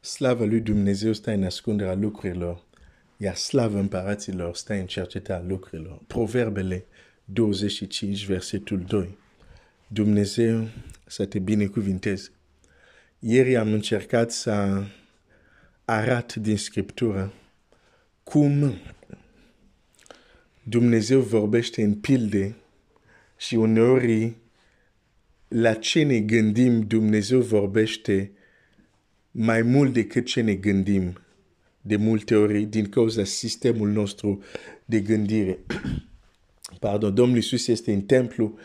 Slavă lui Dumnezeu stă în ascunderea lucrurilor, iar slavă împăraților stă în cercetarea lucrurilor. Proverbele 25, versetul 2. Dumnezeu să te binecuvinteze. Ieri am încercat să arat din Scriptură cum Dumnezeu vorbește în pilde și uneori la ce ne gândim Dumnezeu vorbește mai mult decât ce ne gândim de multe ori din cauza sistemul nostru de gândire. Pardon, Domnul Iisus este în templu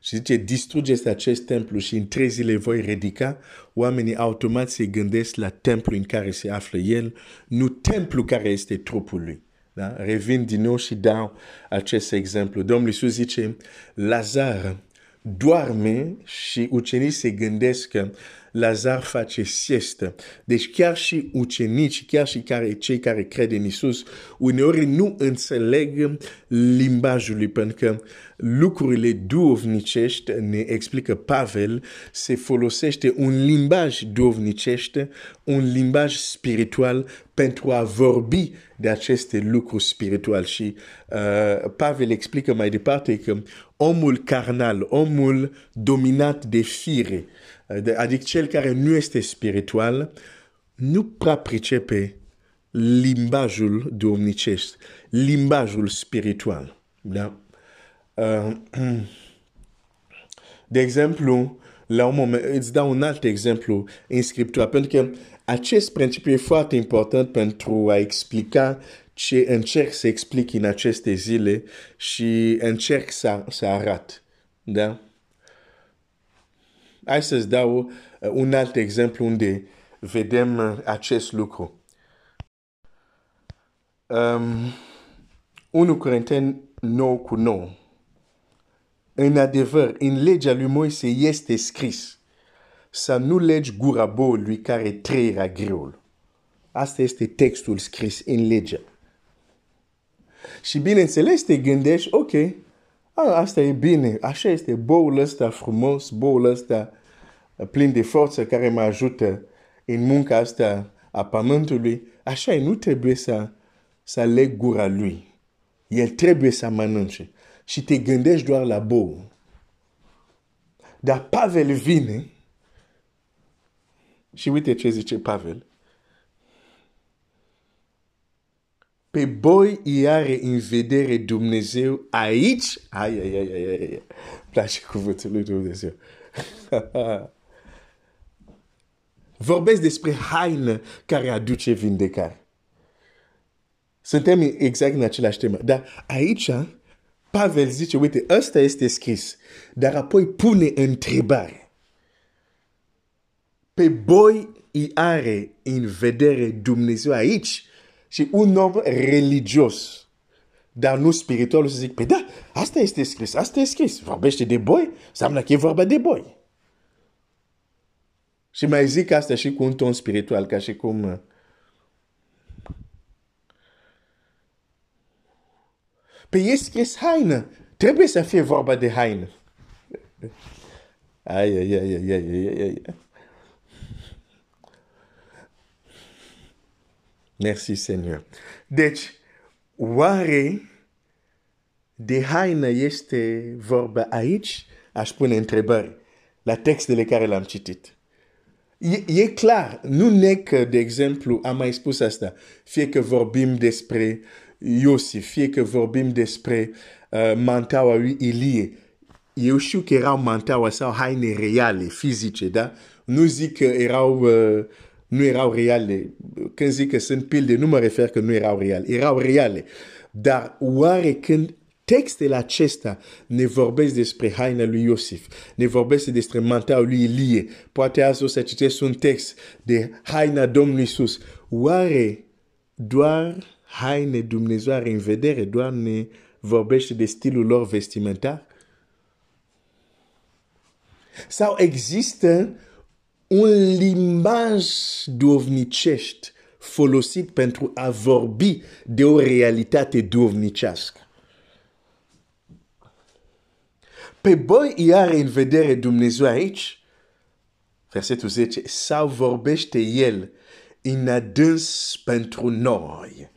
și zice, distrugeți acest templu și în trei zile voi ridica, oamenii automat se gândesc la templu în care se află el, nu templu care este trupul lui. Da? Revin din nou și dau acest exemplu. Domnul Iisus zice, Lazar doarme și ucenicii se gândesc că Lazar face siestă. Deci chiar și ucenici, chiar și care, cei care cred în Isus, uneori nu înțeleg limbajul lui, pentru că lucrurile duovnicești, ne explică Pavel, se folosește un limbaj duovnicește, un limbaj spiritual pentru a vorbi de aceste lucruri spirituale. Și uh, Pavel explică mai departe că omul carnal, omul dominat de fire, adică cel care nu este spiritual, nu prea pricepe limbajul domnicesc, limbajul spiritual. Da? Uh, de exemplu, la un moment, îți dau un alt exemplu în Scriptură, pentru că acest principiu e foarte important pentru a explica ce încerc să explic în aceste zile și încerc să, să arăt. Da? Hai să-ți dau uh, un alt exemplu unde vedem uh, acest lucru. Um, 1 Corinteni 9 cu 9. În adevăr, în legea lui Moise este scris să nu legi gura boului care trăirea greul. Asta este textul scris în legea. Și bineînțeles te gândești, ok, a, asta e bine, așa este boul ăsta frumos, boul ăsta plin de forță care mă ajută în munca asta a pământului, așa e, nu trebuie să, să leg gura lui. El trebuie să mănânce. Și te gândești doar la bou. Dar Pavel vine și uite ce zice Pavel. Pe boi îi are în vedere Dumnezeu aici. Ai, ai, ai, ai, ai. Place cuvântul lui Dumnezeu. Vorbesc despre haină care aduce vindecare. Suntem exact în același temă. Dar aici, Pavel zice, uite, ăsta este scris. Dar apoi pune întrebare. Pe boi îi are în vedere Dumnezeu aici și un om religios, dar nu spiritual, o să zic, pe da, asta este scris, asta este scris. Vorbește de boi, înseamnă că e vorba de boi. Și mai zic asta și cu un ton spiritual, ca și cum... Uh, pe e scris haină. Trebuie să fie vorba de haină. Ai, ai, ai, ai, ai, ai, ai. Merci, Seigneur. Deci, oare de haină este vorba aici? Aș pune întrebări la textele care le-am citit. E, e clar, nu nec, de exemplu, am mai spus asta, fie că vorbim despre Iosif, fie că vorbim despre uh, mantaua lui Ilie, eu știu că erau mantaua sau haine reale, fizice, da? Nu zic că erau, uh, nu erau reale. Când zic că sunt pilde, nu mă refer că nu erau reale. Erau reale. Dar oare când textele acesta ne vorbesc despre haina lui Iosif, ne vorbesc despre mantaua lui Ilie. Poate azi o să citesc un text de haina Domnului Iisus. Oare doar haine Dumnezeu are în vedere, doar ne vorbește de stilul lor vestimentar? Sau există un limbaj dovnicești folosit pentru a vorbi de o realitate dovnicească? Pe boi îi are în vedere Dumnezeu aici, versetul 10, sau vorbește El în adâns pentru noi.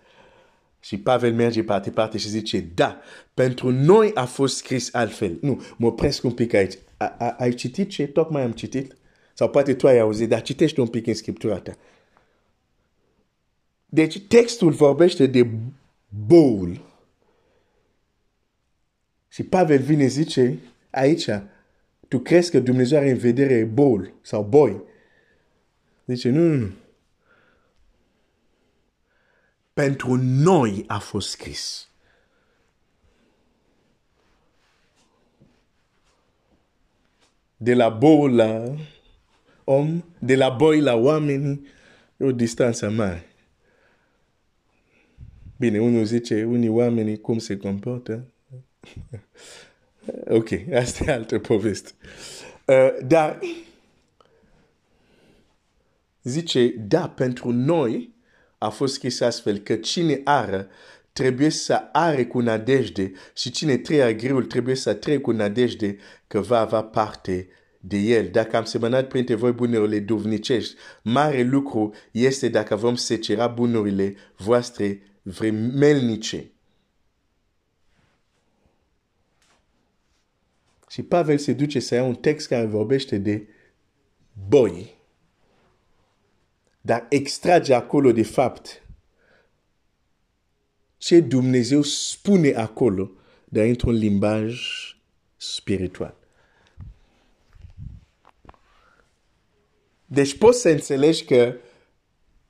Și Pavel merge parte parte și zice, da, pentru noi a fost scris altfel. Nu, mă opresc un pic aici. A, a, ai citit ce tocmai am citit? Sau poate tu ai auzit, dar citește un pic în scriptura ta. Deci textul vorbește de bowl. Și Pavel vine zice aici, tu crezi că Dumnezeu are în vedere bowl sau boy. Zice, nu, nu, nu. Pentru noi a fost scris. De la bowl la om, de la boy la oameni, e o distanță mare. Bine, unul zice, unii oameni cum se comportă. ok, asta e altă poveste. Uh, dar zice, da, pentru noi a fost scris astfel că cine are trebuie să are cu nadejde și cine trăia greul trebuie să trăie cu nadejde că va avea parte de el. Dacă am semănat printre voi bunurile duvnicești, mare lucru este dacă vom secera bunurile voastre vremelnice. Și Pavel se duce să ia un text care vorbește de boi. Dar extrage acolo de fapt ce Dumnezeu spune acolo, dar într-un limbaj spiritual. Deci poți să înțelegi că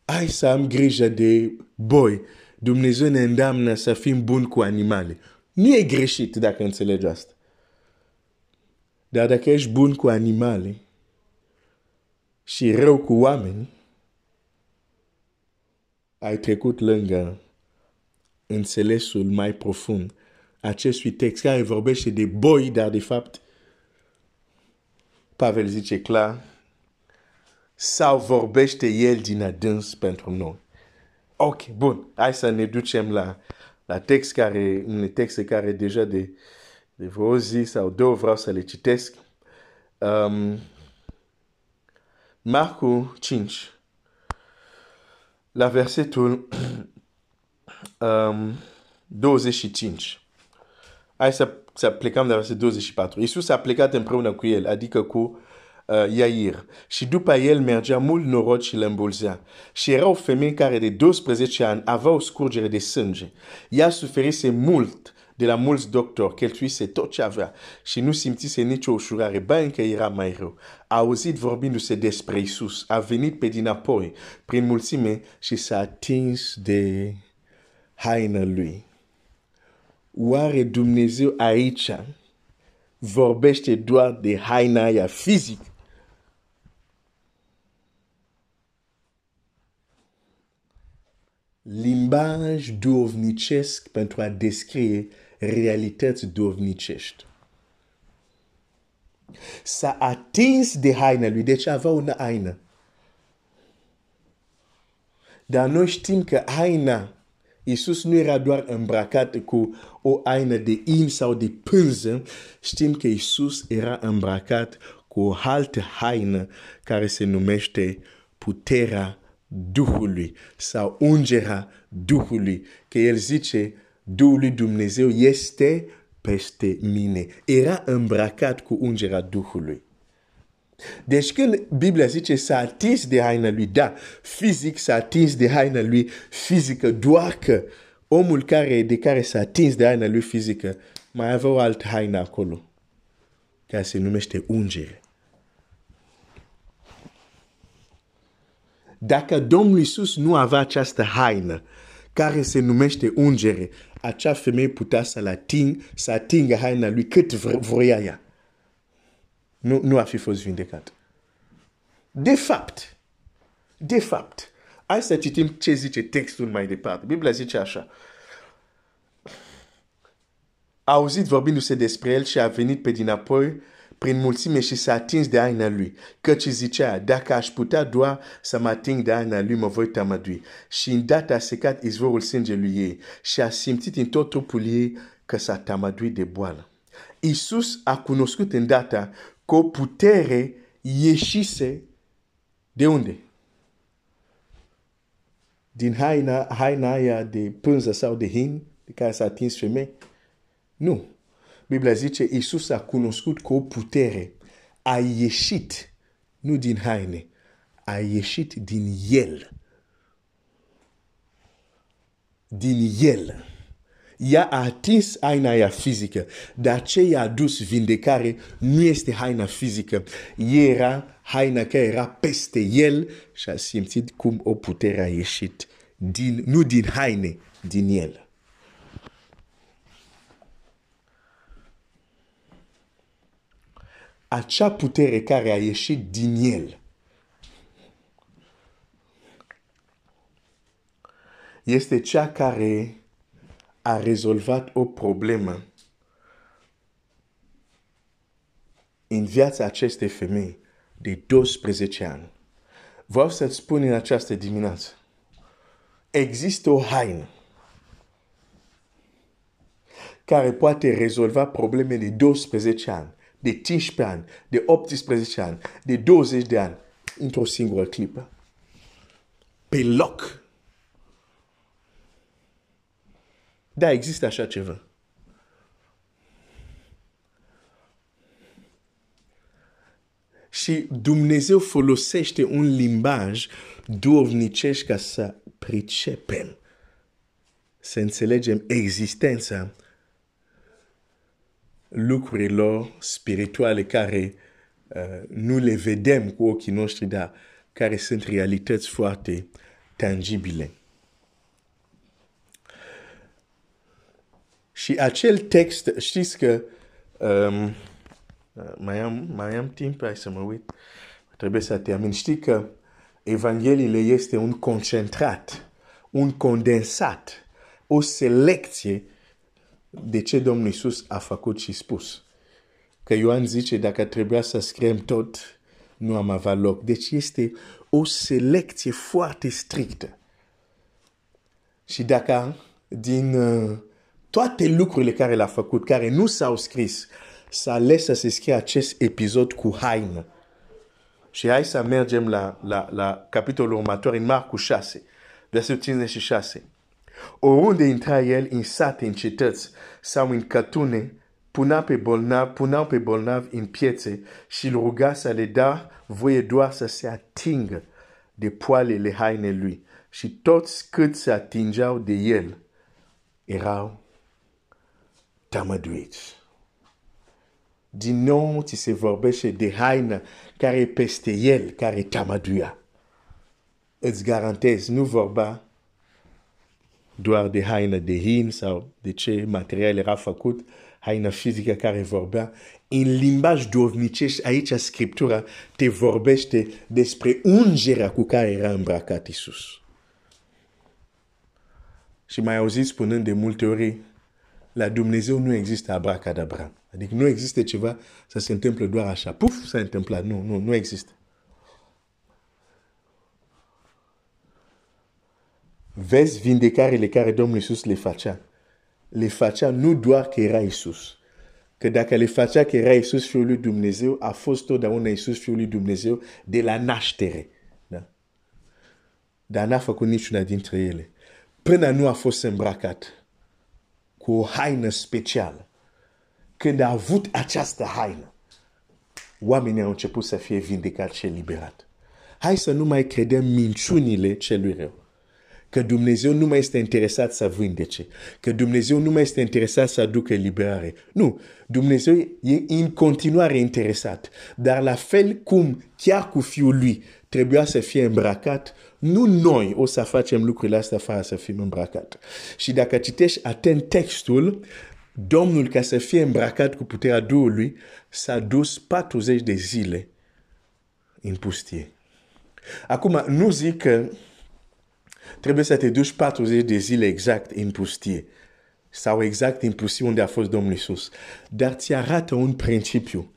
ai să am grijă de boi. Dumnezeu ne îndeamnă să fim buni cu animale. Nu e greșit dacă înțelegi asta. Dar dacă ești bun cu animale și rău cu oameni, ai trecut lângă înțelesul mai profund acestui text care vorbește de boi, dar de fapt Pavel zice clar sau vorbește el din adâns pentru noi. Ok, bun, hai să ne ducem la, la text care, un text care deja de, de vreo zi sau două vreau să le citesc. Um, Marcu 5, la versetul um, 25. Hai să, să plecăm la versetul 24. Iisus a plecat împreună cu el, adică cu uh, Iair. Și după el mergea mult norod și îl Și era o femeie care de 12 ani avea o scurgere de sânge. Ea suferise mult de la mulți doctori, cheltuise tot ce avea și nu simțise nicio ușurare, ba încă era mai rău. A auzit vorbindu-se despre Isus, a venit pe dinapoi prin mulțime și s-a atins de haina lui. Oare Dumnezeu aici vorbește doar de haina aia fizic limbaj duovnicesc pentru a descrie realități duovnicești. S-a atins de haina lui, deci avea una haină. Dar noi știm că haina, Iisus nu era doar îmbrăcat cu o haină de in sau de pânză, știm că Iisus era îmbrăcat cu o altă haină care se numește puterea Duhului sau ungerea Duhului, că el zice, Duhul lui Dumnezeu este peste mine. Era îmbrăcat cu ungerea Duhului. Deci când Biblia zice s-a atins de haina lui, da, fizic s-a atins de haina lui fizică, doar că omul care, de care s-a atins de haina lui fizică mai avea o altă haină acolo, care se numește ungere. Dacă Domnul Iisus nu avea această haină care se numește ungere, acea femeie putea să-l ating, să atingă haina lui cât vrea ea. Nu, nu a fi fost vindecat. De fapt, de fapt, hai să citim ce zice textul mai departe. Biblia zice așa. A auzit vorbindu-se despre el și a venit pe dinapoi prin mulțime și s-a atins de aina lui, căci zicea, dacă aș putea doar să mă ating de aina lui, mă voi tămădui. Și îndată a secat izvorul sângelui ei și a simțit în tot trupul ei că s-a tămăduit de boală. Iisus a cunoscut îndată că o putere ieșise de unde? din haina, haina aia de pânză sau de hin de care s-a atins femei. Nu. Biblia zice, Iisus a cunoscut cu o putere. A ieșit, nu din haine, a ieșit din el. Din el. Ea a atins haina aia fizică, dar ce i-a adus vindecare nu este haina fizică. Era haina care era peste el și a simțit cum o putere a ieșit, din, nu din haine, din el. Acea putere care a ieșit din el este cea care a rezolvat o problemă în viața acestei femei de 12 ani. Vreau să-ți spun în această dimineață, există o haină care poate rezolva probleme de 12 ani de 15 ani, de 18 ani, de 20 de ani, într-o singură clipă. Pe loc. Da, există așa ceva. Și Dumnezeu folosește un limbaj dovnicesc ca să pricepem, să înțelegem existența lucrurilor spirituale care uh, nu le vedem cu ochii noștri, dar care sunt realități foarte tangibile. Și acel text, știți că um, uh, mai, am, mai am timp, hai să mă uit, trebuie să termin. Știi că Evangheliile este un concentrat, un condensat, o selecție de ce Domnul Iisus a făcut și spus. Că Ioan zice, dacă trebuia să scriem tot, nu am avea loc. Deci este o selecție foarte strictă. Și dacă din uh, toate lucrurile care l-a făcut, care nu s-au scris, s-a ales să se scrie acest episod cu haină. Și hai să mergem la, la, la capitolul următor, în Marcu 6, versetul 56. Oriunde intra el în sate, în cetăți sau în cătune, punea pe bolnav, puneau pe bolnav în piețe și îl ruga să le da voie doar să se atingă de poalele haine lui. Și toți cât se atingeau de el erau tamăduiți. Din nou ți se vorbește de haină care e peste el, care tamăduia. Îți garantez, nu vorba doar de haină de hin sau de ce material era făcut, haină fizică care vorbea. În limbaj dovnicesc, aici Scriptura te vorbește despre ungerea cu care era îmbrăcat Isus. Și mai auzit spunând de multe ori, la Dumnezeu nu există abracadabra. Adică nu există ceva să se întâmple doar așa. Puf, s-a întâmplat. Nu, nu, nu există. Vezi vindecarele care Domnul Iisus le facea. Le facea nu doar că era Iisus. Că dacă le facea că era Iisus Fiul lui Dumnezeu, a fost totdeauna Iisus Fiul lui Dumnezeu de la naștere. Da? Dar n-a făcut niciuna dintre ele. Până nu a fost îmbrăcat cu o haină specială. Când a avut această haină, oamenii au început să fie vindecați și eliberat. Hai să nu mai credem minciunile celui rău că Dumnezeu nu mai este interesat să vindece, că Dumnezeu nu mai este interesat să aducă eliberare. Nu, Dumnezeu e în continuare interesat, dar la fel cum chiar cu Fiul lui trebuia să fie îmbrăcat, nu noi o să facem lucrurile astea fără să fim îmbrăcat. Și dacă citești atent textul, Domnul, ca să fie îmbrăcat cu puterea Duhului, s-a dus 40 de zile în pustie. Acum, nu zic că trebuie să te duci 40 de zile exact în pustie sau exact în pustie unde a fost Domnul Iisus. Dar ți arată un principiu.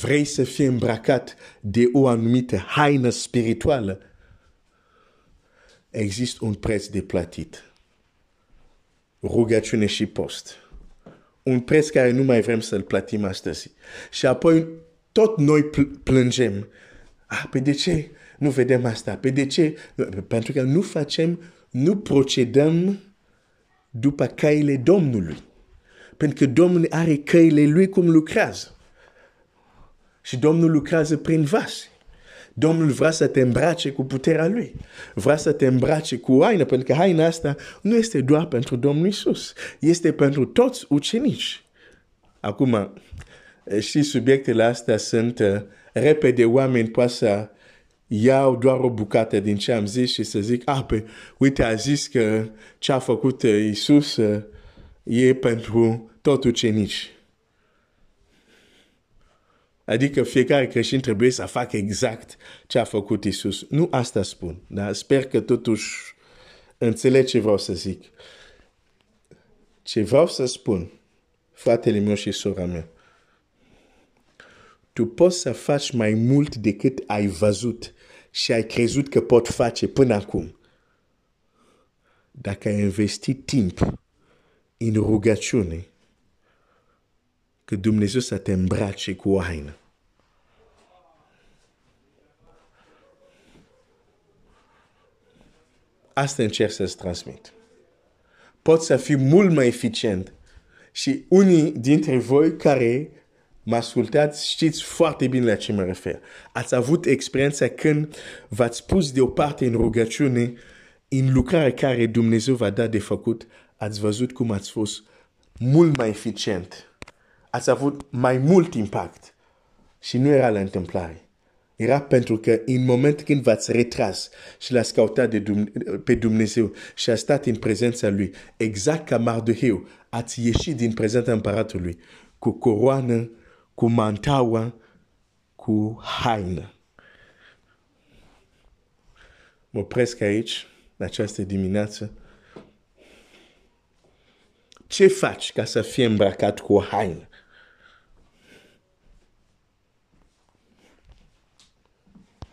Vrei să fii îmbrăcat de o anumită haină spirituală? Există un preț de plătit. Rugăciune și post. Un preț care nu mai vrem să-l plătim astăzi. Și apoi tot noi plângem. Ah, pe de ce? Nu vedem asta. Pe de ce? Pentru că nu facem nu procedăm după căile Domnului. Pentru că Domnul are căile lui cum lucrează. Și Domnul lucrează prin vase. Domnul vrea să te îmbrace cu puterea Lui. Vrea să te îmbrace cu haină, pentru că haina asta nu este doar pentru Domnul Isus. Este pentru toți ucenici. Acum, și subiectele astea sunt uh, repede oameni poate să iau doar o bucată din ce am zis și să zic, ah, pe, uite, a zis că ce a făcut uh, Isus uh, e pentru tot ucenici. Adică fiecare creștin trebuie să facă exact ce a făcut Isus. Nu asta spun, dar sper că totuși înțeleg ce vreau să zic. Ce vreau să spun, fratele meu și sora mea, tu poți să faci mai mult decât ai văzut și ai crezut că pot face până acum. Dacă ai investit timp în rugăciune, că Dumnezeu să te îmbrace cu o haină. Asta încerc să-ți transmit. Poți să fii mult mai eficient și unii dintre voi care mă ascultați știți foarte bine la ce mă refer. Ați avut experiența când v-ați pus deoparte în rugăciune în lucrare care Dumnezeu va da de făcut, ați văzut cum ați fost mult mai eficient ați avut mai mult impact. Și nu era la întâmplare. Era pentru că în moment când v-ați retras și l-ați căutat de Dumne pe Dumnezeu și a stat în prezența Lui, exact ca Mardoheu, ați ieșit din prezența împăratului cu coroană, cu mantaua, cu haină. Mă opresc aici, în această dimineață. Ce faci ca să fii îmbrăcat cu o haină?